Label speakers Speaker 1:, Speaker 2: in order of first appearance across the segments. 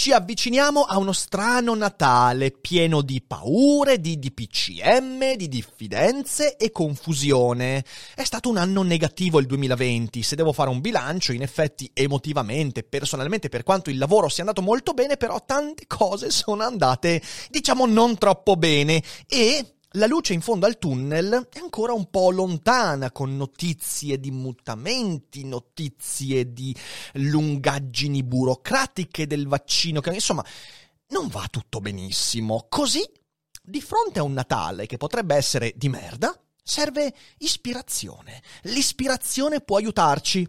Speaker 1: ci avviciniamo a uno strano Natale pieno di paure, di DPCM, di diffidenze e confusione. È stato un anno negativo il 2020, se devo fare un bilancio, in effetti emotivamente, personalmente, per quanto il lavoro sia andato molto bene, però tante cose sono andate, diciamo, non troppo bene e la luce in fondo al tunnel è ancora un po' lontana, con notizie di mutamenti, notizie di lungaggini burocratiche del vaccino, che insomma non va tutto benissimo. Così, di fronte a un Natale che potrebbe essere di merda, serve ispirazione. L'ispirazione può aiutarci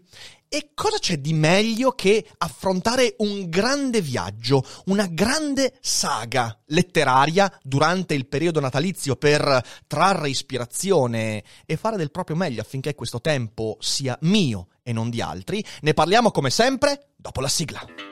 Speaker 1: e cosa c'è di meglio che affrontare un grande viaggio, una grande saga letteraria durante il periodo natalizio per trarre ispirazione e fare del proprio meglio affinché questo tempo sia mio e non di altri? Ne parliamo come sempre dopo la sigla.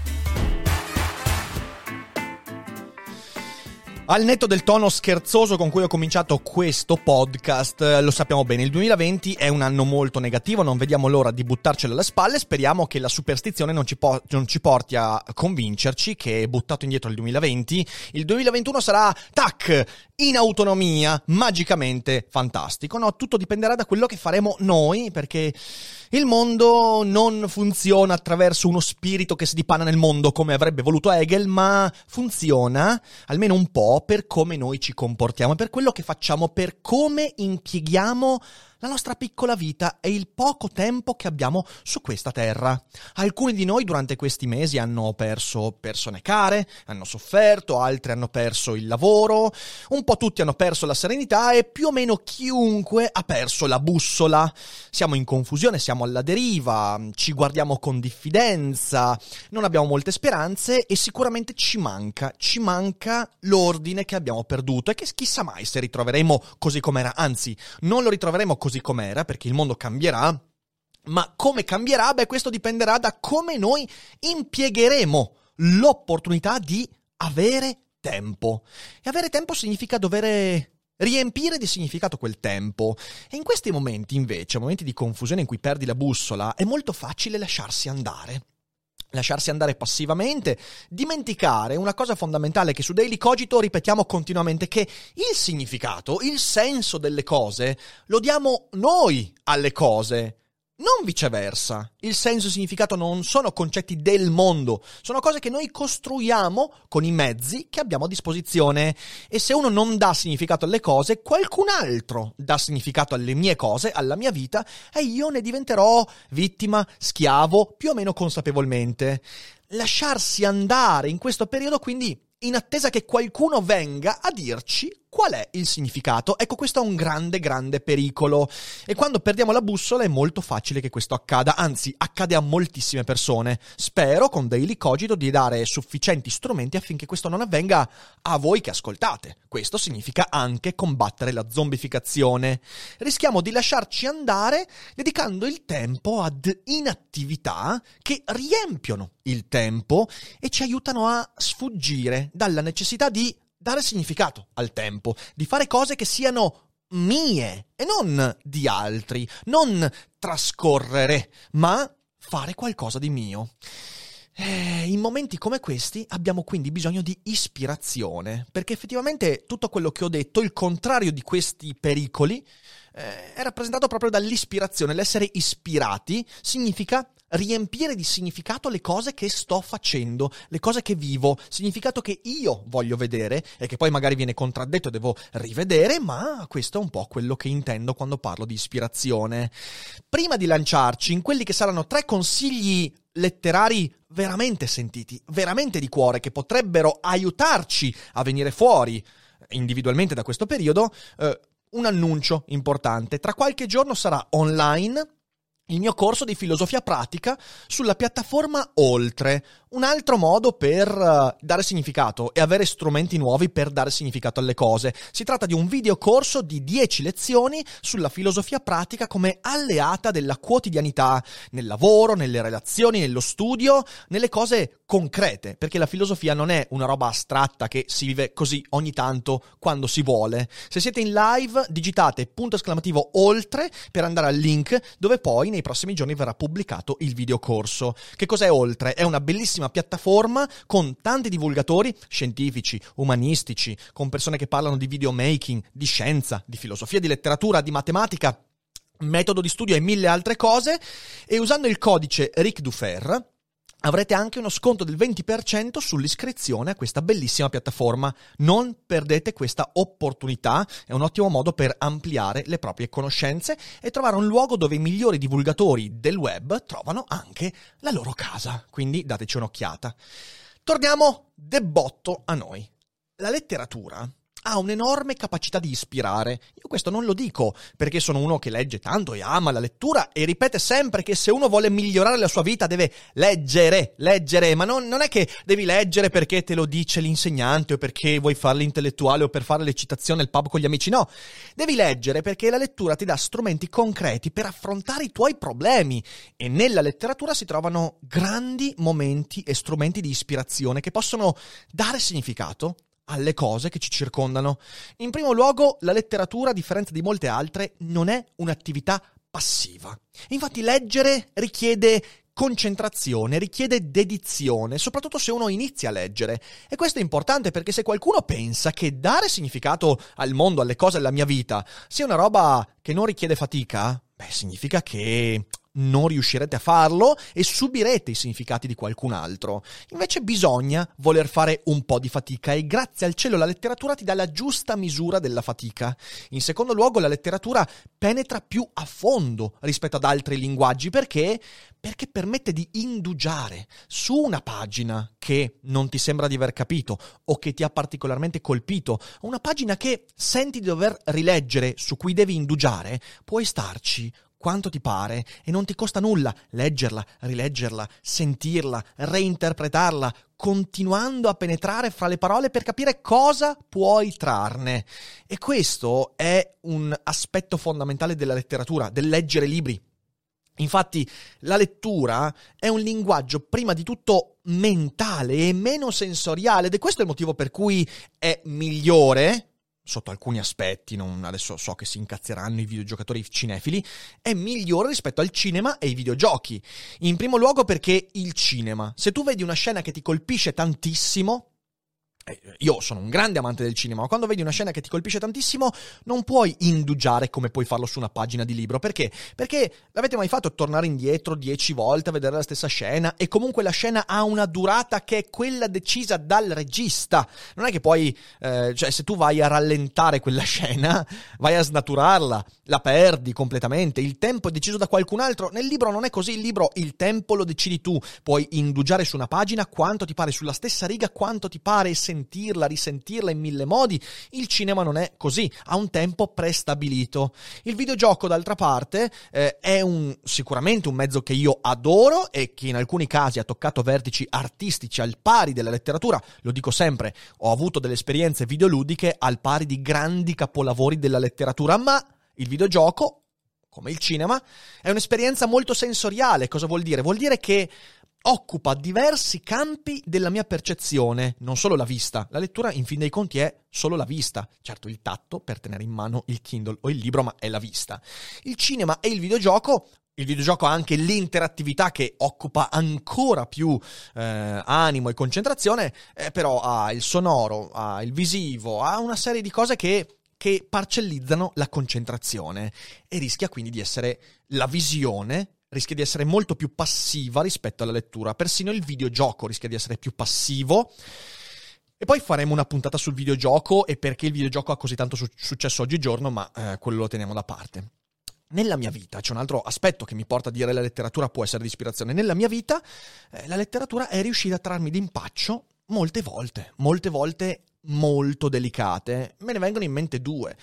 Speaker 1: Al netto del tono scherzoso con cui ho cominciato questo podcast, eh, lo sappiamo bene, il 2020 è un anno molto negativo, non vediamo l'ora di buttarcelo alle spalle, speriamo che la superstizione non ci, po- non ci porti a convincerci che buttato indietro il 2020, il 2021 sarà, tac, in autonomia, magicamente fantastico. No, tutto dipenderà da quello che faremo noi, perché il mondo non funziona attraverso uno spirito che si dipana nel mondo come avrebbe voluto Hegel, ma funziona, almeno un po', per come noi ci comportiamo, per quello che facciamo, per come impieghiamo la nostra piccola vita e il poco tempo che abbiamo su questa terra. Alcuni di noi durante questi mesi hanno perso persone care, hanno sofferto, altri hanno perso il lavoro, un po' tutti hanno perso la serenità e più o meno chiunque ha perso la bussola. Siamo in confusione, siamo alla deriva, ci guardiamo con diffidenza, non abbiamo molte speranze e sicuramente ci manca, ci manca l'ordine che abbiamo perduto e che chissà mai se ritroveremo così com'era, anzi non lo ritroveremo così così com'era, perché il mondo cambierà, ma come cambierà? Beh, questo dipenderà da come noi impiegheremo l'opportunità di avere tempo. E avere tempo significa dover riempire di significato quel tempo. E in questi momenti, invece, momenti di confusione in cui perdi la bussola, è molto facile lasciarsi andare lasciarsi andare passivamente, dimenticare una cosa fondamentale che su Daily Cogito ripetiamo continuamente, che il significato, il senso delle cose, lo diamo noi alle cose, non viceversa. Il senso e il significato non sono concetti del mondo, sono cose che noi costruiamo con i mezzi che abbiamo a disposizione. E se uno non dà significato alle cose, qualcun altro dà significato alle mie cose, alla mia vita, e io ne diventerò vittima, schiavo, più o meno consapevolmente. Lasciarsi andare in questo periodo, quindi, in attesa che qualcuno venga a dirci Qual è il significato? Ecco, questo è un grande, grande pericolo. E quando perdiamo la bussola è molto facile che questo accada, anzi, accade a moltissime persone. Spero con Daily Cogito di dare sufficienti strumenti affinché questo non avvenga a voi che ascoltate. Questo significa anche combattere la zombificazione. Rischiamo di lasciarci andare dedicando il tempo ad inattività che riempiono il tempo e ci aiutano a sfuggire dalla necessità di dare significato al tempo, di fare cose che siano mie e non di altri, non trascorrere, ma fare qualcosa di mio. Eh, in momenti come questi abbiamo quindi bisogno di ispirazione, perché effettivamente tutto quello che ho detto, il contrario di questi pericoli, eh, è rappresentato proprio dall'ispirazione. L'essere ispirati significa riempire di significato le cose che sto facendo, le cose che vivo, significato che io voglio vedere e che poi magari viene contraddetto e devo rivedere, ma questo è un po' quello che intendo quando parlo di ispirazione. Prima di lanciarci in quelli che saranno tre consigli letterari veramente sentiti, veramente di cuore, che potrebbero aiutarci a venire fuori individualmente da questo periodo, eh, un annuncio importante. Tra qualche giorno sarà online il mio corso di filosofia pratica sulla piattaforma Oltre, un altro modo per uh, dare significato e avere strumenti nuovi per dare significato alle cose. Si tratta di un videocorso di 10 lezioni sulla filosofia pratica come alleata della quotidianità, nel lavoro, nelle relazioni, nello studio, nelle cose concrete, perché la filosofia non è una roba astratta che si vive così ogni tanto quando si vuole. Se siete in live, digitate punto esclamativo oltre per andare al link dove poi nei prossimi giorni verrà pubblicato il videocorso. Che cos'è oltre? È una bellissima piattaforma con tanti divulgatori scientifici, umanistici, con persone che parlano di videomaking, di scienza, di filosofia, di letteratura, di matematica metodo di studio e mille altre cose e usando il codice Ric Dufer avrete anche uno sconto del 20% sull'iscrizione a questa bellissima piattaforma. Non perdete questa opportunità, è un ottimo modo per ampliare le proprie conoscenze e trovare un luogo dove i migliori divulgatori del web trovano anche la loro casa. Quindi dateci un'occhiata. Torniamo de botto a noi. La letteratura ha un'enorme capacità di ispirare. Io questo non lo dico perché sono uno che legge tanto e ama la lettura e ripete sempre che se uno vuole migliorare la sua vita deve leggere, leggere, ma non, non è che devi leggere perché te lo dice l'insegnante o perché vuoi fare l'intellettuale o per fare l'eccitazione al pub con gli amici, no. Devi leggere perché la lettura ti dà strumenti concreti per affrontare i tuoi problemi e nella letteratura si trovano grandi momenti e strumenti di ispirazione che possono dare significato alle cose che ci circondano. In primo luogo, la letteratura, a differenza di molte altre, non è un'attività passiva. Infatti leggere richiede concentrazione, richiede dedizione, soprattutto se uno inizia a leggere. E questo è importante perché se qualcuno pensa che dare significato al mondo, alle cose, alla mia vita, sia una roba che non richiede fatica, beh, significa che non riuscirete a farlo e subirete i significati di qualcun altro. Invece bisogna voler fare un po' di fatica e grazie al cielo la letteratura ti dà la giusta misura della fatica. In secondo luogo la letteratura penetra più a fondo rispetto ad altri linguaggi perché? Perché permette di indugiare su una pagina che non ti sembra di aver capito o che ti ha particolarmente colpito, una pagina che senti di dover rileggere, su cui devi indugiare, puoi starci quanto ti pare e non ti costa nulla leggerla, rileggerla, sentirla, reinterpretarla, continuando a penetrare fra le parole per capire cosa puoi trarne. E questo è un aspetto fondamentale della letteratura, del leggere libri. Infatti la lettura è un linguaggio prima di tutto mentale e meno sensoriale ed è questo il motivo per cui è migliore sotto alcuni aspetti, non, adesso so che si incazzeranno i videogiocatori cinefili, è migliore rispetto al cinema e ai videogiochi. In primo luogo perché il cinema, se tu vedi una scena che ti colpisce tantissimo, io sono un grande amante del cinema, ma quando vedi una scena che ti colpisce tantissimo, non puoi indugiare come puoi farlo su una pagina di libro. Perché? Perché l'avete mai fatto tornare indietro dieci volte a vedere la stessa scena e comunque la scena ha una durata che è quella decisa dal regista. Non è che poi, eh, cioè, se tu vai a rallentare quella scena, vai a snaturarla, la perdi completamente. Il tempo è deciso da qualcun altro. Nel libro non è così. Il libro, il tempo lo decidi tu. Puoi indugiare su una pagina quanto ti pare, sulla stessa riga quanto ti pare. E sentirla, risentirla in mille modi. Il cinema non è così, ha un tempo prestabilito. Il videogioco, d'altra parte, eh, è un, sicuramente un mezzo che io adoro e che in alcuni casi ha toccato vertici artistici al pari della letteratura. Lo dico sempre, ho avuto delle esperienze videoludiche al pari di grandi capolavori della letteratura, ma il videogioco come il cinema, è un'esperienza molto sensoriale. Cosa vuol dire? Vuol dire che occupa diversi campi della mia percezione, non solo la vista. La lettura, in fin dei conti, è solo la vista. Certo, il tatto per tenere in mano il Kindle o il libro, ma è la vista. Il cinema e il videogioco il videogioco ha anche l'interattività che occupa ancora più eh, animo e concentrazione, eh, però ha il sonoro, ha il visivo, ha una serie di cose che, che parcellizzano la concentrazione e rischia quindi di essere la visione rischia di essere molto più passiva rispetto alla lettura. Persino il videogioco rischia di essere più passivo. E poi faremo una puntata sul videogioco e perché il videogioco ha così tanto su- successo oggigiorno, ma eh, quello lo teniamo da parte. nella mia vita, c'è un altro aspetto che mi porta a dire la letteratura può essere di ispirazione, nella mia vita eh, la letteratura è riuscita a trarmi d'impaccio molte volte, molte volte molto delicate, me ne vengono in mente due.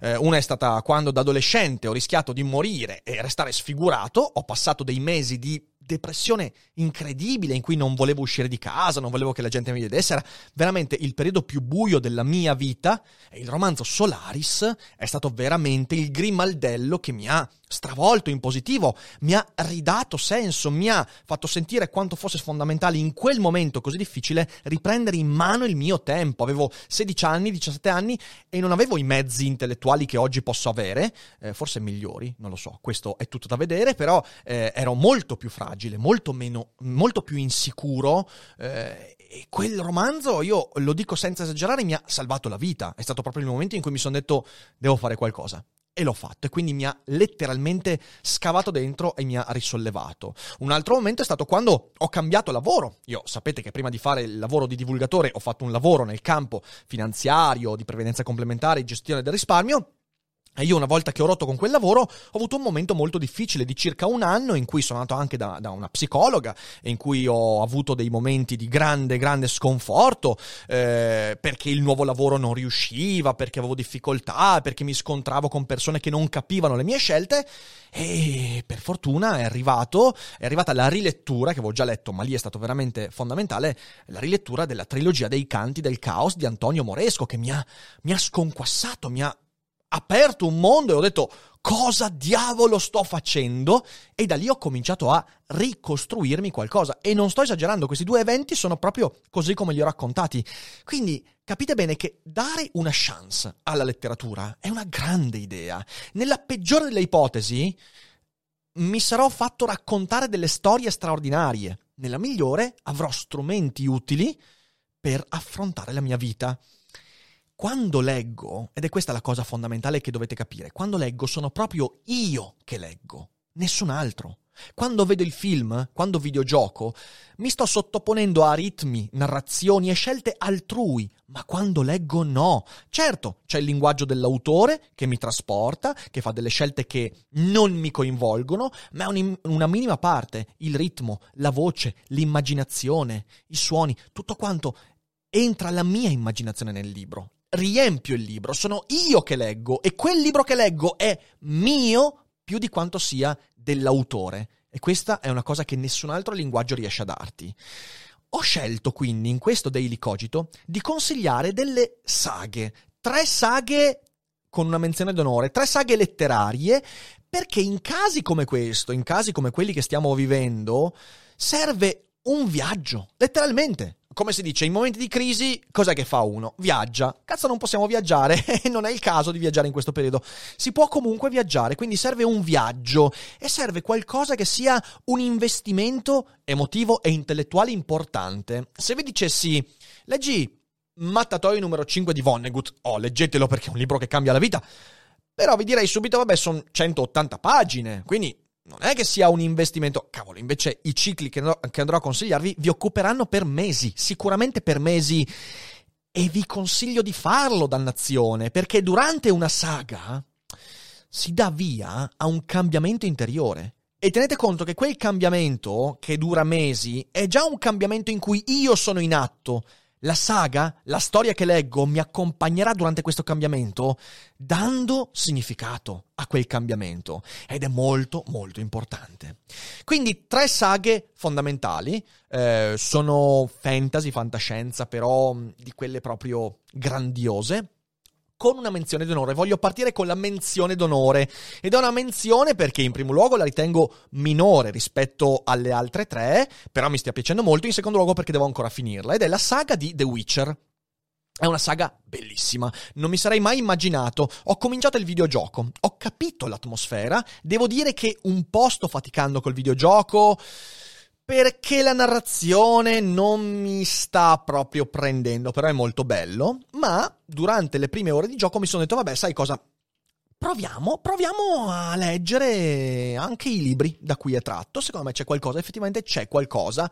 Speaker 1: Eh, una è stata quando da adolescente ho rischiato di morire e restare sfigurato, ho passato dei mesi di depressione incredibile in cui non volevo uscire di casa, non volevo che la gente mi vedesse, era veramente il periodo più buio della mia vita e il romanzo Solaris è stato veramente il grimaldello che mi ha stravolto in positivo, mi ha ridato senso, mi ha fatto sentire quanto fosse fondamentale in quel momento così difficile riprendere in mano il mio tempo. Avevo 16 anni, 17 anni e non avevo i mezzi intellettuali che oggi posso avere, eh, forse migliori, non lo so, questo è tutto da vedere, però eh, ero molto più fragile, molto meno, molto più insicuro eh, e quel romanzo, io lo dico senza esagerare, mi ha salvato la vita. È stato proprio il momento in cui mi sono detto devo fare qualcosa e l'ho fatto e quindi mi ha letteralmente scavato dentro e mi ha risollevato. Un altro momento è stato quando ho cambiato lavoro. Io sapete che prima di fare il lavoro di divulgatore ho fatto un lavoro nel campo finanziario, di previdenza complementare, gestione del risparmio e io una volta che ho rotto con quel lavoro ho avuto un momento molto difficile di circa un anno in cui sono andato anche da, da una psicologa e in cui ho avuto dei momenti di grande, grande sconforto eh, perché il nuovo lavoro non riusciva, perché avevo difficoltà, perché mi scontravo con persone che non capivano le mie scelte. E per fortuna è arrivato, è arrivata la rilettura che avevo già letto, ma lì è stato veramente fondamentale, la rilettura della trilogia dei canti del caos di Antonio Moresco che mi ha, mi ha sconquassato, mi ha aperto un mondo e ho detto cosa diavolo sto facendo e da lì ho cominciato a ricostruirmi qualcosa e non sto esagerando, questi due eventi sono proprio così come li ho raccontati. Quindi capite bene che dare una chance alla letteratura è una grande idea. Nella peggiore delle ipotesi mi sarò fatto raccontare delle storie straordinarie. Nella migliore avrò strumenti utili per affrontare la mia vita quando leggo, ed è questa la cosa fondamentale che dovete capire, quando leggo sono proprio io che leggo, nessun altro. Quando vedo il film, quando videogioco, mi sto sottoponendo a ritmi, narrazioni e scelte altrui, ma quando leggo no. Certo, c'è il linguaggio dell'autore che mi trasporta, che fa delle scelte che non mi coinvolgono, ma è un, una minima parte. Il ritmo, la voce, l'immaginazione, i suoni, tutto quanto entra la mia immaginazione nel libro riempio il libro, sono io che leggo e quel libro che leggo è mio più di quanto sia dell'autore. E questa è una cosa che nessun altro linguaggio riesce a darti. Ho scelto quindi in questo Daily Cogito di consigliare delle saghe, tre saghe con una menzione d'onore, tre saghe letterarie, perché in casi come questo, in casi come quelli che stiamo vivendo, serve un viaggio, letteralmente come si dice, in momenti di crisi, cos'è che fa uno? Viaggia. Cazzo, non possiamo viaggiare e non è il caso di viaggiare in questo periodo. Si può comunque viaggiare, quindi serve un viaggio e serve qualcosa che sia un investimento emotivo e intellettuale importante. Se vi dicessi, leggi Mattatoio numero 5 di Vonnegut, oh, leggetelo perché è un libro che cambia la vita. Però vi direi subito, vabbè, sono 180 pagine, quindi non è che sia un investimento. Cavolo, invece i cicli che andrò, che andrò a consigliarvi vi occuperanno per mesi, sicuramente per mesi. E vi consiglio di farlo, dannazione, perché durante una saga si dà via a un cambiamento interiore. E tenete conto che quel cambiamento, che dura mesi, è già un cambiamento in cui io sono in atto la saga, la storia che leggo mi accompagnerà durante questo cambiamento dando significato a quel cambiamento ed è molto molto importante. Quindi tre saghe fondamentali, eh, sono fantasy, fantascienza, però di quelle proprio grandiose con una menzione d'onore. Voglio partire con la menzione d'onore. Ed è una menzione perché in primo luogo la ritengo minore rispetto alle altre tre, però mi stia piacendo molto. In secondo luogo perché devo ancora finirla. Ed è la saga di The Witcher. È una saga bellissima, non mi sarei mai immaginato. Ho cominciato il videogioco, ho capito l'atmosfera, devo dire che un po' sto faticando col videogioco perché la narrazione non mi sta proprio prendendo, però è molto bello, ma durante le prime ore di gioco mi sono detto, vabbè, sai cosa? Proviamo, proviamo a leggere anche i libri da cui è tratto. Secondo me c'è qualcosa, effettivamente c'è qualcosa.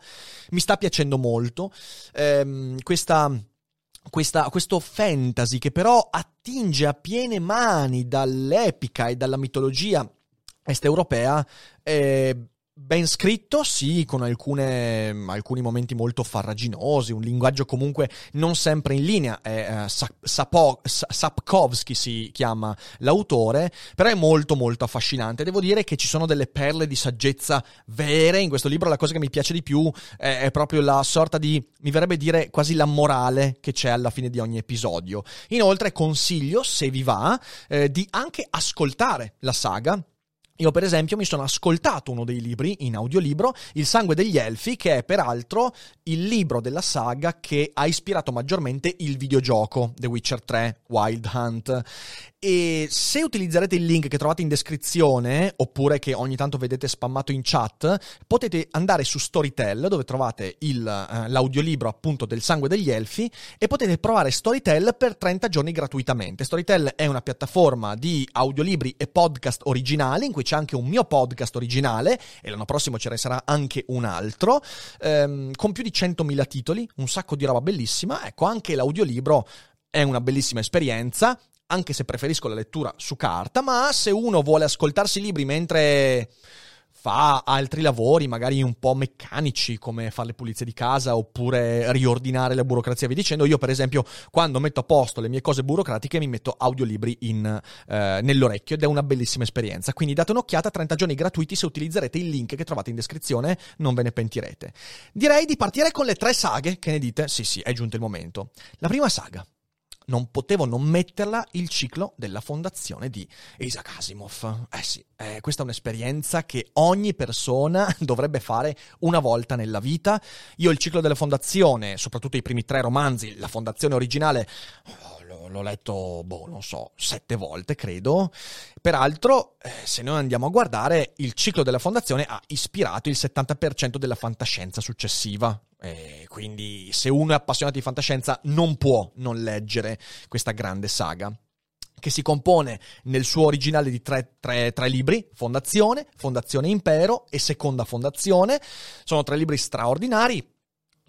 Speaker 1: Mi sta piacendo molto. Ehm, questa, questa, questo fantasy che però attinge a piene mani dall'epica e dalla mitologia est europea. Eh, ben scritto, sì, con alcune, alcuni momenti molto farraginosi, un linguaggio comunque non sempre in linea. Eh, Sapo, Sapkowski si chiama l'autore, però è molto molto affascinante. Devo dire che ci sono delle perle di saggezza vere in questo libro. La cosa che mi piace di più è, è proprio la sorta di, mi verrebbe dire, quasi la morale che c'è alla fine di ogni episodio. Inoltre consiglio, se vi va, eh, di anche ascoltare la saga io per esempio mi sono ascoltato uno dei libri in audiolibro, Il sangue degli elfi, che è peraltro il libro della saga che ha ispirato maggiormente il videogioco The Witcher 3 Wild Hunt. E se utilizzerete il link che trovate in descrizione, oppure che ogni tanto vedete spammato in chat, potete andare su Storytel, dove trovate il, eh, l'audiolibro appunto del sangue degli elfi, e potete provare Storytel per 30 giorni gratuitamente. Storytel è una piattaforma di audiolibri e podcast originali, in cui c'è anche un mio podcast originale, e l'anno prossimo ce ne sarà anche un altro, ehm, con più di 100.000 titoli, un sacco di roba bellissima. Ecco, anche l'audiolibro è una bellissima esperienza anche se preferisco la lettura su carta, ma se uno vuole ascoltarsi libri mentre fa altri lavori, magari un po' meccanici, come fare le pulizie di casa oppure riordinare la burocrazia, vi dicendo, io per esempio quando metto a posto le mie cose burocratiche mi metto audiolibri in, eh, nell'orecchio ed è una bellissima esperienza. Quindi date un'occhiata, 30 giorni gratuiti se utilizzerete il link che trovate in descrizione, non ve ne pentirete. Direi di partire con le tre saghe, che ne dite? Sì sì, è giunto il momento. La prima saga non potevo non metterla il ciclo della fondazione di Isaac Asimov. Eh sì, eh, questa è un'esperienza che ogni persona dovrebbe fare una volta nella vita. Io il ciclo della fondazione, soprattutto i primi tre romanzi, la fondazione originale, oh, l'ho letto, boh, non so, sette volte, credo. Peraltro, eh, se noi andiamo a guardare, il ciclo della fondazione ha ispirato il 70% della fantascienza successiva. E quindi se uno è appassionato di fantascienza non può non leggere questa grande saga che si compone nel suo originale di tre, tre, tre, libri, Fondazione, Fondazione Impero e Seconda Fondazione. Sono tre libri straordinari,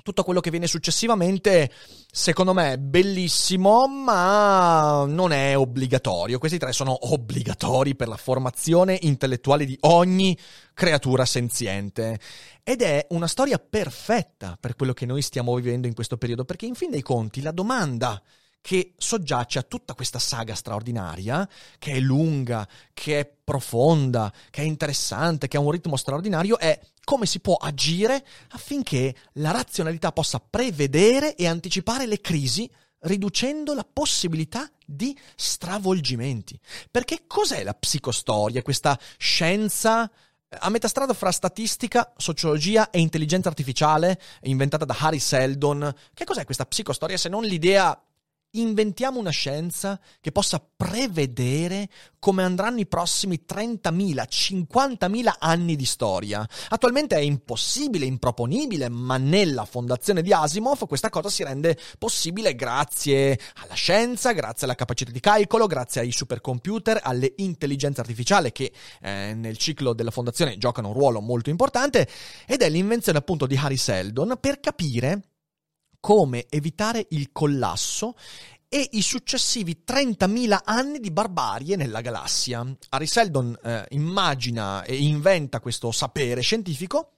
Speaker 1: tutto quello che viene successivamente, secondo me, è bellissimo, ma non è obbligatorio. Questi tre sono obbligatori per la formazione intellettuale di ogni creatura senziente. Ed è una storia perfetta per quello che noi stiamo vivendo in questo periodo, perché in fin dei conti la domanda che soggiace a tutta questa saga straordinaria, che è lunga, che è profonda, che è interessante, che ha un ritmo straordinario, è come si può agire affinché la razionalità possa prevedere e anticipare le crisi riducendo la possibilità di stravolgimenti. Perché cos'è la psicostoria, questa scienza a metà strada fra statistica, sociologia e intelligenza artificiale inventata da Harry Seldon? Che cos'è questa psicostoria se non l'idea inventiamo una scienza che possa prevedere come andranno i prossimi 30.000, 50.000 anni di storia. Attualmente è impossibile, improponibile, ma nella fondazione di Asimov questa cosa si rende possibile grazie alla scienza, grazie alla capacità di calcolo, grazie ai supercomputer, alle intelligenze artificiali che eh, nel ciclo della fondazione giocano un ruolo molto importante ed è l'invenzione appunto di Harry Seldon per capire come evitare il collasso e i successivi 30.000 anni di barbarie nella galassia. Harry Seldon eh, immagina e inventa questo sapere scientifico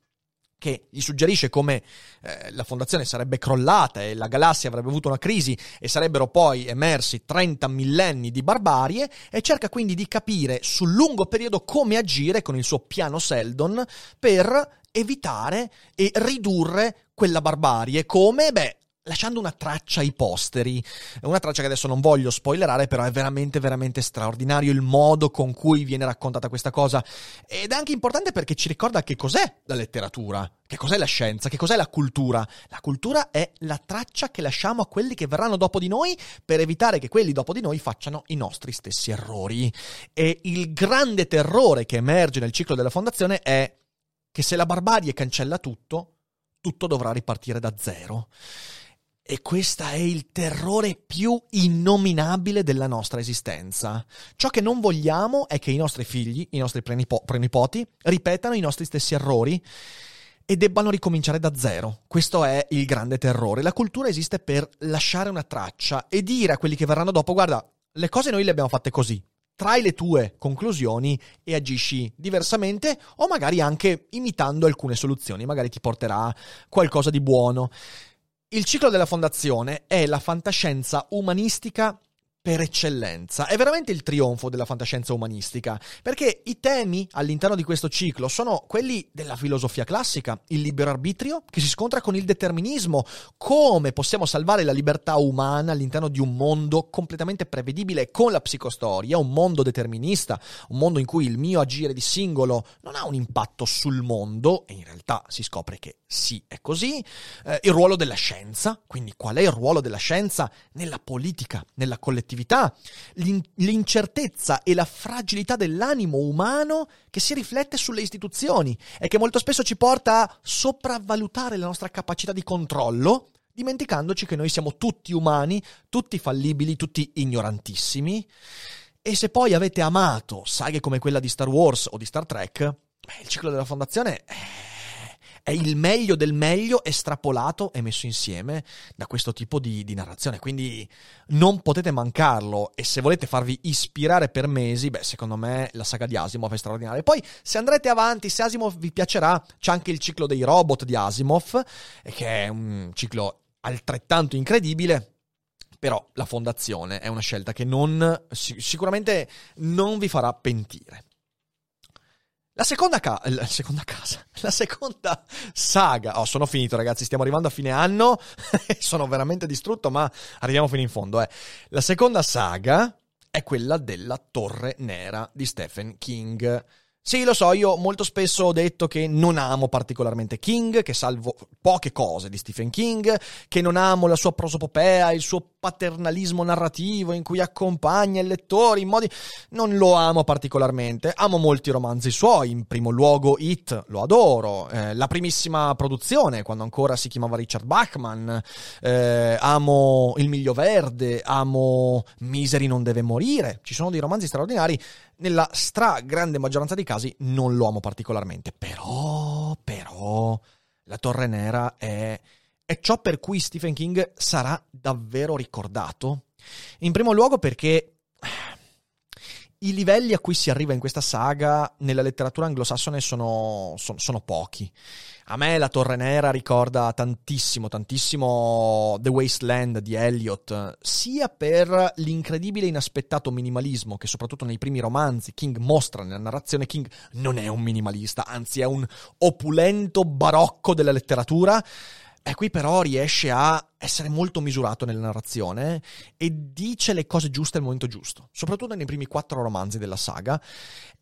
Speaker 1: che gli suggerisce come eh, la fondazione sarebbe crollata e la galassia avrebbe avuto una crisi e sarebbero poi emersi 30 millenni di barbarie e cerca quindi di capire sul lungo periodo come agire con il suo piano Seldon per evitare e ridurre quella barbarie. Come? Beh, lasciando una traccia ai posteri. Una traccia che adesso non voglio spoilerare, però è veramente, veramente straordinario il modo con cui viene raccontata questa cosa. Ed è anche importante perché ci ricorda che cos'è la letteratura, che cos'è la scienza, che cos'è la cultura. La cultura è la traccia che lasciamo a quelli che verranno dopo di noi per evitare che quelli dopo di noi facciano i nostri stessi errori. E il grande terrore che emerge nel ciclo della fondazione è che se la barbarie cancella tutto, tutto dovrà ripartire da zero. E questo è il terrore più innominabile della nostra esistenza. Ciò che non vogliamo è che i nostri figli, i nostri prenipo- prenipoti, ripetano i nostri stessi errori e debbano ricominciare da zero. Questo è il grande terrore. La cultura esiste per lasciare una traccia e dire a quelli che verranno dopo, guarda, le cose noi le abbiamo fatte così. Trai le tue conclusioni e agisci diversamente o magari anche imitando alcune soluzioni, magari ti porterà qualcosa di buono. Il ciclo della fondazione è la fantascienza umanistica per eccellenza. È veramente il trionfo della fantascienza umanistica, perché i temi all'interno di questo ciclo sono quelli della filosofia classica, il libero arbitrio che si scontra con il determinismo, come possiamo salvare la libertà umana all'interno di un mondo completamente prevedibile con la psicostoria, un mondo determinista, un mondo in cui il mio agire di singolo non ha un impatto sul mondo, e in realtà si scopre che sì, è così, eh, il ruolo della scienza, quindi qual è il ruolo della scienza nella politica, nella collettività, l'in- l'incertezza e la fragilità dell'animo umano che si riflette sulle istituzioni e che molto spesso ci porta a sopravvalutare la nostra capacità di controllo, dimenticandoci che noi siamo tutti umani, tutti fallibili, tutti ignorantissimi. E se poi avete amato saghe come quella di Star Wars o di Star Trek, beh, il ciclo della fondazione è è il meglio del meglio estrapolato e messo insieme da questo tipo di, di, narrazione. Quindi non potete mancarlo. E se volete farvi ispirare per mesi, beh, secondo me la saga di Asimov è straordinaria. Poi, se andrete avanti, se Asimov vi piacerà, c'è anche il ciclo dei robot di Asimov, che è un ciclo altrettanto incredibile. Però la fondazione è una scelta che non, sicuramente non vi farà pentire. La seconda, ca- la seconda casa, la seconda saga. Oh, sono finito, ragazzi. Stiamo arrivando a fine anno. sono veramente distrutto, ma arriviamo fino in fondo. Eh. La seconda saga è quella della Torre Nera di Stephen King. Sì, lo so, io molto spesso ho detto che non amo particolarmente King, che salvo poche cose di Stephen King, che non amo la sua prosopopea, il suo paternalismo narrativo in cui accompagna il lettore in modi... Non lo amo particolarmente, amo molti romanzi suoi, in primo luogo It, lo adoro, eh, la primissima produzione, quando ancora si chiamava Richard Bachman, eh, amo Il Miglio Verde, amo Misery non deve morire, ci sono dei romanzi straordinari, nella stra grande maggioranza dei casi non lo amo particolarmente, però, però, La Torre Nera è, è ciò per cui Stephen King sarà davvero ricordato. In primo luogo perché i livelli a cui si arriva in questa saga nella letteratura anglosassone sono, sono, sono, pochi. A me la Torre Nera ricorda tantissimo, tantissimo The Wasteland di Eliot, sia per l'incredibile e inaspettato minimalismo che soprattutto nei primi romanzi King mostra nella narrazione. King non è un minimalista, anzi è un opulento barocco della letteratura e qui però riesce a essere molto misurato nella narrazione e dice le cose giuste al momento giusto, soprattutto nei primi quattro romanzi della saga.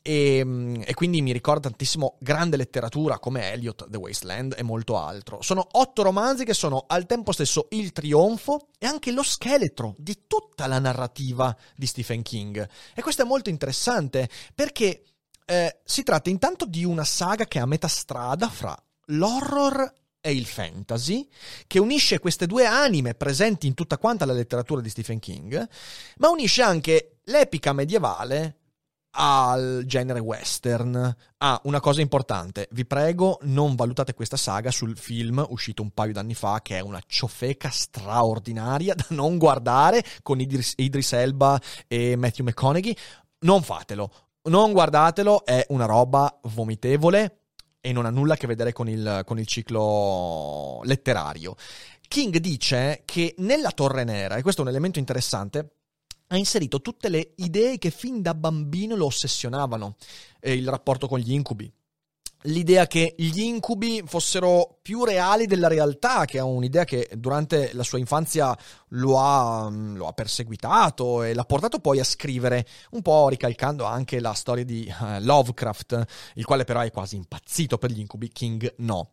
Speaker 1: E, e, quindi mi ricorda tantissimo grande letteratura come Eliot, The Wasteland e molto altro. Sono otto romanzi che sono al tempo stesso il trionfo e anche lo scheletro di tutta la narrativa di Stephen King. E questo è molto interessante perché eh, si tratta intanto di una saga che è a metà strada fra l'horror e il fantasy, che unisce queste due anime presenti in tutta quanta la letteratura di Stephen King, ma unisce anche l'epica medievale al genere western. Ah, una cosa importante, vi prego, non valutate questa saga sul film uscito un paio d'anni fa, che è una ciofeca straordinaria da non guardare con Idris, Idris Elba e Matthew McConaughey. Non fatelo, non guardatelo, è una roba vomitevole e non ha nulla a che vedere con il, con il ciclo letterario. King dice che nella Torre Nera, e questo è un elemento interessante, ha inserito tutte le idee che fin da bambino lo ossessionavano. Eh, il rapporto con gli incubi, l'idea che gli incubi fossero più reali della realtà, che è un'idea che durante la sua infanzia lo ha, lo ha, perseguitato e l'ha portato poi a scrivere, un po' ricalcando anche la storia di uh, Lovecraft, il quale però è quasi impazzito per gli incubi, King no.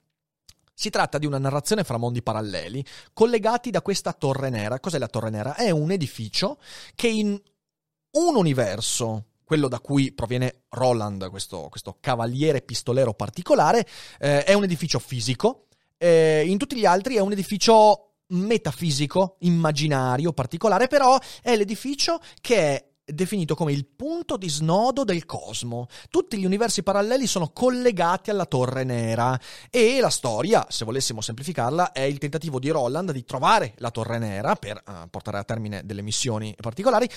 Speaker 1: Si tratta di una narrazione fra mondi paralleli collegati da questa torre nera. Cos'è la torre nera? È un edificio che in un universo quello da cui proviene Roland, questo, questo cavaliere pistolero particolare, eh, è un edificio fisico, eh, in tutti gli altri è un edificio metafisico, immaginario, particolare, però è l'edificio che è definito come il punto di snodo del cosmo. Tutti gli universi paralleli sono collegati alla Torre Nera e la storia, se volessimo semplificarla, è il tentativo di Roland di trovare la Torre Nera per uh, portare a termine delle missioni particolari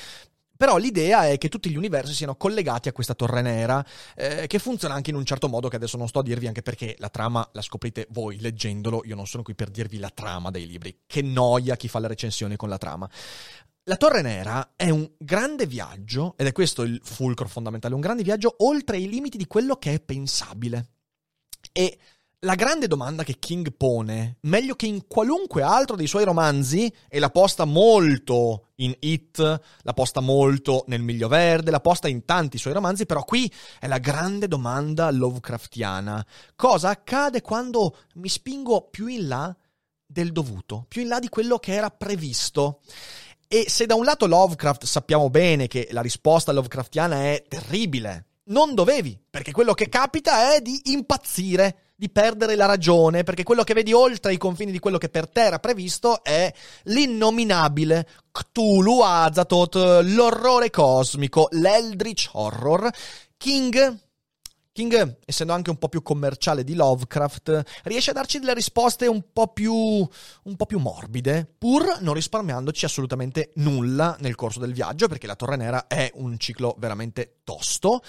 Speaker 1: Però l'idea è che tutti gli universi siano collegati a questa torre nera, eh, che funziona anche in un certo modo che adesso non sto a dirvi, anche perché la trama la scoprite voi leggendolo, io non sono qui per dirvi la trama dei libri. Che noia chi fa la recensione con la trama. La Torre Nera è un grande viaggio, ed è questo il fulcro fondamentale, un grande viaggio oltre i limiti di quello che è pensabile. E la grande domanda che King pone, meglio che in qualunque altro dei suoi romanzi, e la posta molto in It, la posta molto nel Miglio Verde, la posta in tanti suoi romanzi, però qui è la grande domanda Lovecraftiana. Cosa accade quando mi spingo più in là del dovuto, più in là di quello che era previsto? E se da un lato Lovecraft sappiamo bene che la risposta Lovecraftiana è terribile, non dovevi, perché quello che capita è di impazzire di perdere la ragione, perché quello che vedi oltre i confini di quello che per te era previsto è l'innominabile Cthulhu Azathoth, l'orrore cosmico, l'Eldritch Horror. King King, essendo anche un po' più commerciale di Lovecraft, riesce a darci delle risposte un po' più, un po più morbide, pur non risparmiandoci assolutamente nulla nel corso del viaggio, perché la Torre Nera è un ciclo veramente tosto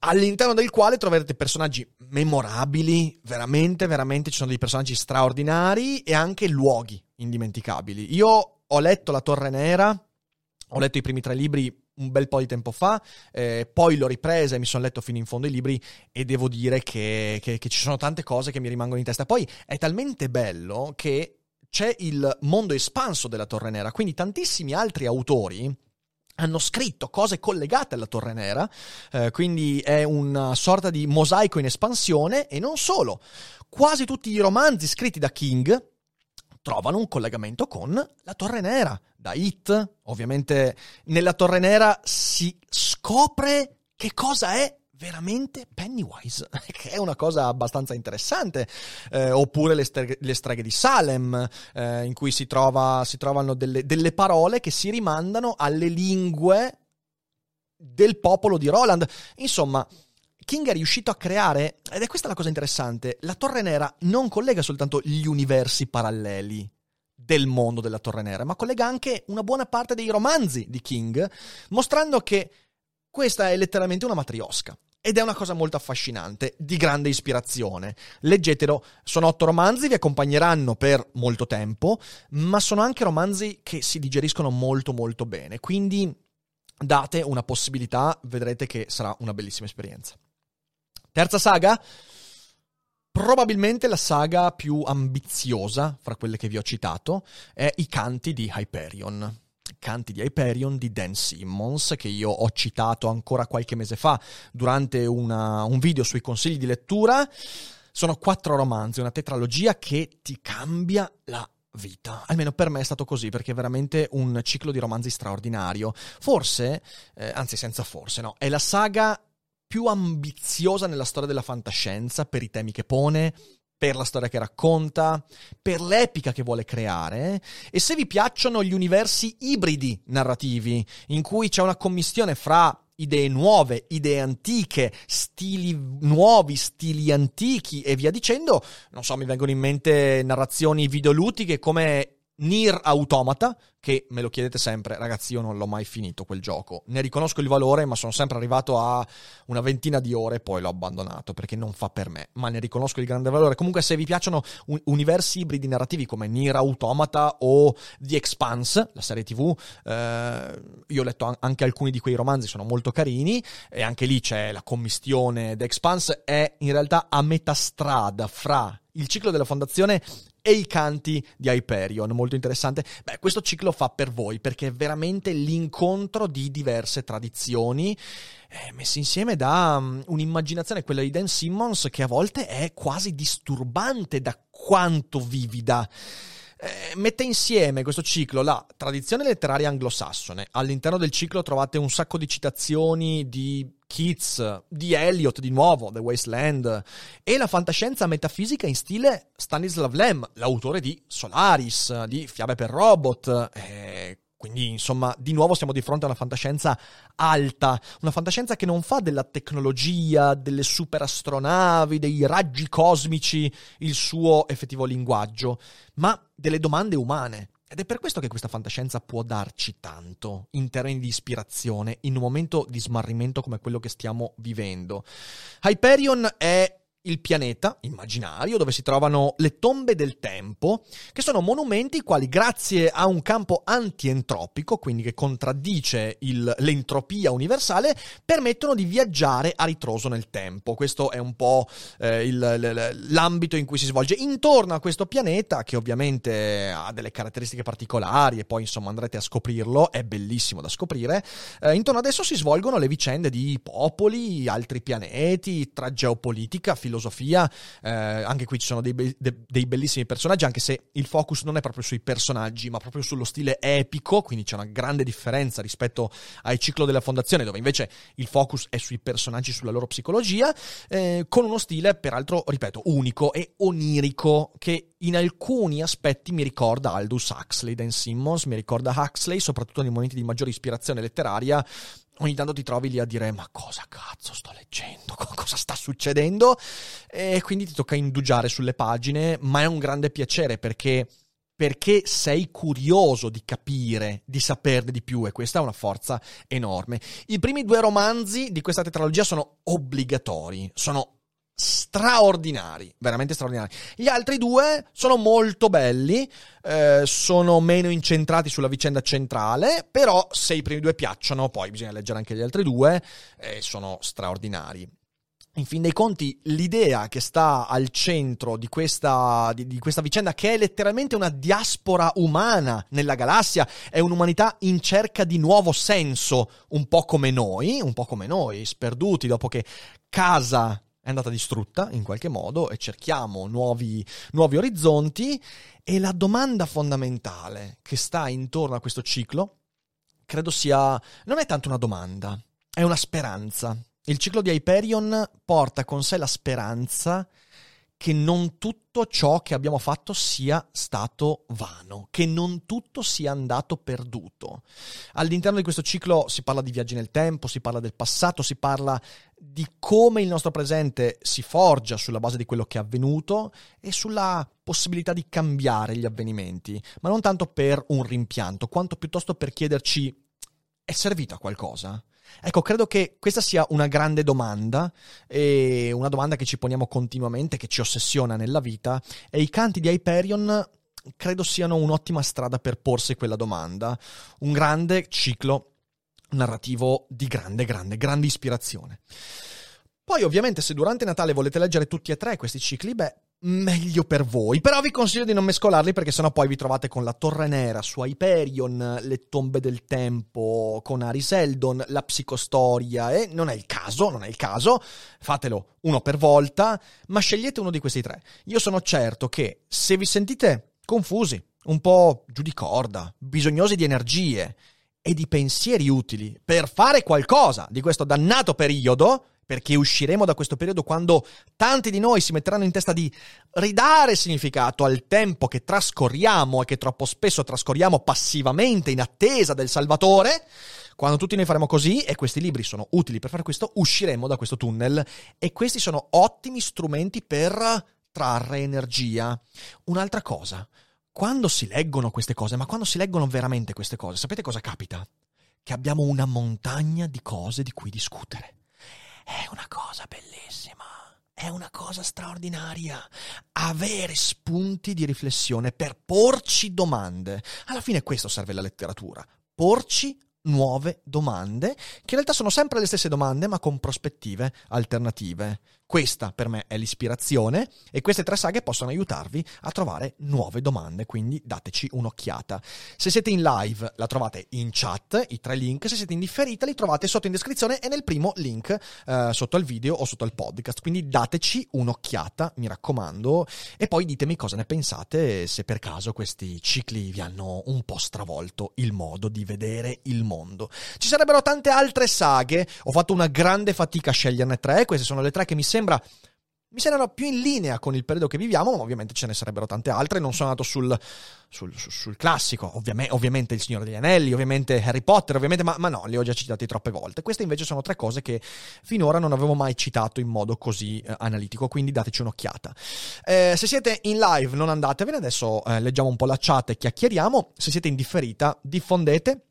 Speaker 1: all'interno del quale troverete personaggi memorabili, veramente, veramente ci sono dei personaggi straordinari e anche luoghi indimenticabili. Io ho letto La Torre Nera, ho letto i primi tre libri un bel po' di tempo fa, eh, poi l'ho ripresa e mi sono letto fino in fondo i libri e devo dire che, che, che ci sono tante cose che mi rimangono in testa. Poi è talmente bello che c'è il mondo espanso della Torre Nera, quindi tantissimi altri autori hanno scritto cose collegate alla Torre Nera, eh, quindi è una sorta di mosaico in espansione e non solo. Quasi tutti i romanzi scritti da King trovano un collegamento con la Torre Nera, da It. Ovviamente nella Torre Nera si scopre che cosa è veramente Pennywise, che è una cosa abbastanza interessante. Eh, oppure le, streghe, le, streghe di Salem, eh, in cui si, trova, si trovano delle, delle, parole che si rimandano alle lingue del popolo di Roland. Insomma. King è riuscito a creare, ed è questa la cosa interessante, la Torre Nera non collega soltanto gli universi paralleli del mondo della Torre Nera, ma collega anche una buona parte dei romanzi di King, mostrando che questa è letteralmente una matriosca. Ed è una cosa molto affascinante, di grande ispirazione. Leggetelo, sono otto romanzi, vi accompagneranno per molto tempo, ma sono anche romanzi che si digeriscono molto molto bene, quindi date una possibilità, vedrete che sarà una bellissima esperienza. Terza saga? Probabilmente la saga più ambiziosa fra quelle che vi ho citato è I canti di Hyperion. Canti di Hyperion di Dan Simmons, che io ho citato ancora qualche mese fa durante una, un video sui consigli di lettura. Sono quattro romanzi, una tetralogia che ti cambia la vita. Almeno per me è stato così, perché è veramente un ciclo di romanzi straordinario. Forse, eh, anzi senza forse, no, è la saga più ambiziosa nella storia della fantascienza per i temi che pone, per la storia che racconta, per l'epica che vuole creare e se vi piacciono gli universi ibridi narrativi in cui c'è una commistione fra idee nuove, idee antiche, stili nuovi, stili antichi e via dicendo, non so, mi vengono in mente narrazioni videolutiche come Nier Automata, che me lo chiedete sempre, ragazzi, io non l'ho mai finito quel gioco. Ne riconosco il valore, ma sono sempre arrivato a una ventina di ore e poi l'ho abbandonato perché non fa per me. Ma ne riconosco il grande valore. Comunque, se vi piacciono un- universi ibridi narrativi come Nier Automata o The Expanse, la serie TV, eh, io ho letto an- anche alcuni di quei romanzi, sono molto carini. E anche lì c'è la commistione. The Expanse è in realtà a metà strada fra il ciclo della fondazione e i canti di Hyperion, molto interessante. Beh, questo ciclo fa per voi perché è veramente l'incontro di diverse tradizioni eh, messe insieme da um, un'immaginazione, quella di Dan Simmons, che a volte è quasi disturbante da quanto vivida. Eh, mette insieme questo ciclo la tradizione letteraria anglosassone. All'interno del ciclo trovate un sacco di citazioni di Keats, di Eliot di nuovo, The Wasteland, e la fantascienza metafisica in stile Stanislav Lem, l'autore di Solaris, di Fiabe per Robot. Eh, quindi, insomma, di nuovo siamo di fronte a una fantascienza alta, una fantascienza che non fa della tecnologia, delle superastronavi, dei raggi cosmici il suo effettivo linguaggio, ma delle domande umane. Ed è per questo che questa fantascienza può darci tanto in termini di ispirazione in un momento di smarrimento come quello che stiamo vivendo. Hyperion è il pianeta immaginario dove si trovano le tombe del tempo, che sono monumenti quali grazie a un campo antientropico, quindi che contraddice il, l'entropia universale, permettono di viaggiare a ritroso nel tempo. Questo è un po' eh, il, l'ambito in cui si svolge. Intorno a questo pianeta, che ovviamente ha delle caratteristiche particolari e poi insomma andrete a scoprirlo, è bellissimo da scoprire, eh, intorno ad si svolgono le vicende di popoli, altri pianeti, tra geopolitica, filosofia, filosofia. Eh, anche qui ci sono dei, be- de- dei, bellissimi personaggi, anche se il focus non è proprio sui personaggi, ma proprio sullo stile epico, quindi c'è una grande differenza rispetto ai ciclo della fondazione, dove invece il focus è sui personaggi, sulla loro psicologia, eh, con uno stile, peraltro, ripeto, unico e onirico, che in alcuni aspetti mi ricorda Aldous Huxley, Dan Simmons, mi ricorda Huxley, soprattutto nei momenti di maggiore ispirazione letteraria, ogni tanto ti trovi lì a dire ma cosa cazzo sto leggendo, cosa sta succedendo e quindi ti tocca indugiare sulle pagine, ma è un grande piacere perché perché sei curioso di capire, di saperne di più e questa è una forza enorme. I primi due romanzi di questa tetralogia sono obbligatori, sono straordinari, veramente straordinari. Gli altri due sono molto belli, eh, sono meno incentrati sulla vicenda centrale, però se i primi due piacciono, poi bisogna leggere anche gli altri due, eh, sono straordinari. In fin dei conti, l'idea che sta al centro di questa, di, di questa, vicenda, che è letteralmente una diaspora umana nella galassia, è un'umanità in cerca di nuovo senso, un po' come noi, un po' come noi, sperduti dopo che casa è andata distrutta in qualche modo e cerchiamo nuovi, nuovi orizzonti e la domanda fondamentale che sta intorno a questo ciclo credo sia non è tanto una domanda, è una speranza. Il ciclo di Hyperion porta con sé la speranza che non tutto ciò che abbiamo fatto sia stato vano, che non tutto sia andato perduto. All'interno di questo ciclo si parla di viaggi nel tempo, si parla del passato, si parla di come il nostro presente si forgia sulla base di quello che è avvenuto e sulla possibilità di cambiare gli avvenimenti, ma non tanto per un rimpianto, quanto piuttosto per chiederci è servito a qualcosa? Ecco, credo che questa sia una grande domanda, e una domanda che ci poniamo continuamente, che ci ossessiona nella vita, e i canti di Hyperion credo siano un'ottima strada per porsi quella domanda. Un grande ciclo narrativo di grande, grande, grande ispirazione. Poi, ovviamente, se durante Natale volete leggere tutti e tre questi cicli, beh, meglio per voi. Però vi consiglio di non mescolarli perché sennò poi vi trovate con la Torre Nera su Hyperion, le Tombe del Tempo con Ariseldon, la psicostoria e non è il caso, non è il caso. Fatelo uno per volta, ma scegliete uno di questi tre. Io sono certo che se vi sentite confusi, un po' giù di corda, bisognosi di energie e di pensieri utili per fare qualcosa di questo dannato periodo, perché usciremo da questo periodo quando tanti di noi si metteranno in testa di ridare significato al tempo che trascorriamo e che troppo spesso trascorriamo passivamente in attesa del Salvatore. Quando tutti noi faremo così, e questi libri sono utili per fare questo, usciremo da questo tunnel e questi sono ottimi strumenti per trarre energia. Un'altra cosa, quando si leggono queste cose, ma quando si leggono veramente queste cose, sapete cosa capita? Che abbiamo una montagna di cose di cui discutere. È una cosa bellissima. È una cosa straordinaria. Avere spunti di riflessione per porci domande. Alla fine questo serve la letteratura. Porci nuove domande, che in realtà sono sempre le stesse domande, ma con prospettive alternative. Questa per me è l'ispirazione e queste tre saghe possono aiutarvi a trovare nuove domande, quindi dateci un'occhiata. Se siete in live la trovate in chat, i tre link, se siete in differita li trovate sotto in descrizione e nel primo link eh, sotto al video o sotto al podcast, quindi dateci un'occhiata, mi raccomando, e poi ditemi cosa ne pensate se per caso questi cicli vi hanno un po' stravolto il modo di vedere il mondo. Ci sarebbero tante altre saghe, ho fatto una grande fatica a sceglierne tre, queste sono le tre che mi sembrano sembra mi sembrano più in linea con il periodo che viviamo, ma ovviamente ce ne sarebbero tante altre. Non sono andato sul, sul, sul, sul classico, ovviamente, ovviamente, Il Signore degli Anelli, ovviamente Harry Potter, ovviamente, ma, ma, no, li ho già citati troppe volte. Queste invece sono tre cose che finora non avevo mai citato in modo così eh, analitico, quindi dateci un'occhiata. Eh, se siete in live, non andatevene, adesso eh, leggiamo un po' la chat e chiacchieriamo. Se siete in differita, diffondete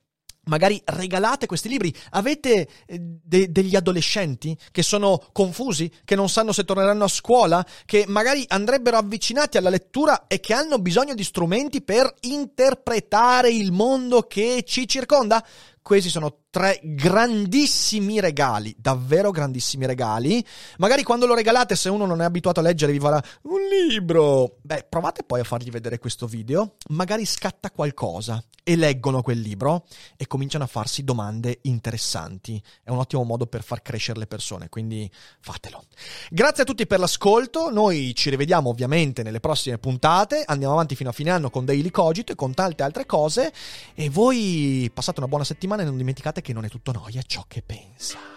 Speaker 1: magari regalate questi libri. Avete eh, de- degli adolescenti che sono confusi, che non sanno se torneranno a scuola, che magari andrebbero avvicinati alla lettura e che hanno bisogno di strumenti per interpretare il mondo che ci circonda? Questi sono tre grandissimi regali, davvero grandissimi regali. Magari quando lo regalate, se uno non è abituato a leggere, vi farà un libro. Beh, provate poi a fargli vedere questo video. Magari scatta qualcosa e leggono quel libro e cominciano a farsi domande interessanti. È un ottimo modo per far crescere le persone, quindi fatelo. Grazie a tutti per l'ascolto. Noi ci rivediamo ovviamente nelle prossime puntate. Andiamo avanti fino a fine anno con Daily Cogito e con tante altre cose. E voi passate una buona settimana e non dimenticate che non è tutto noia ciò che pensa.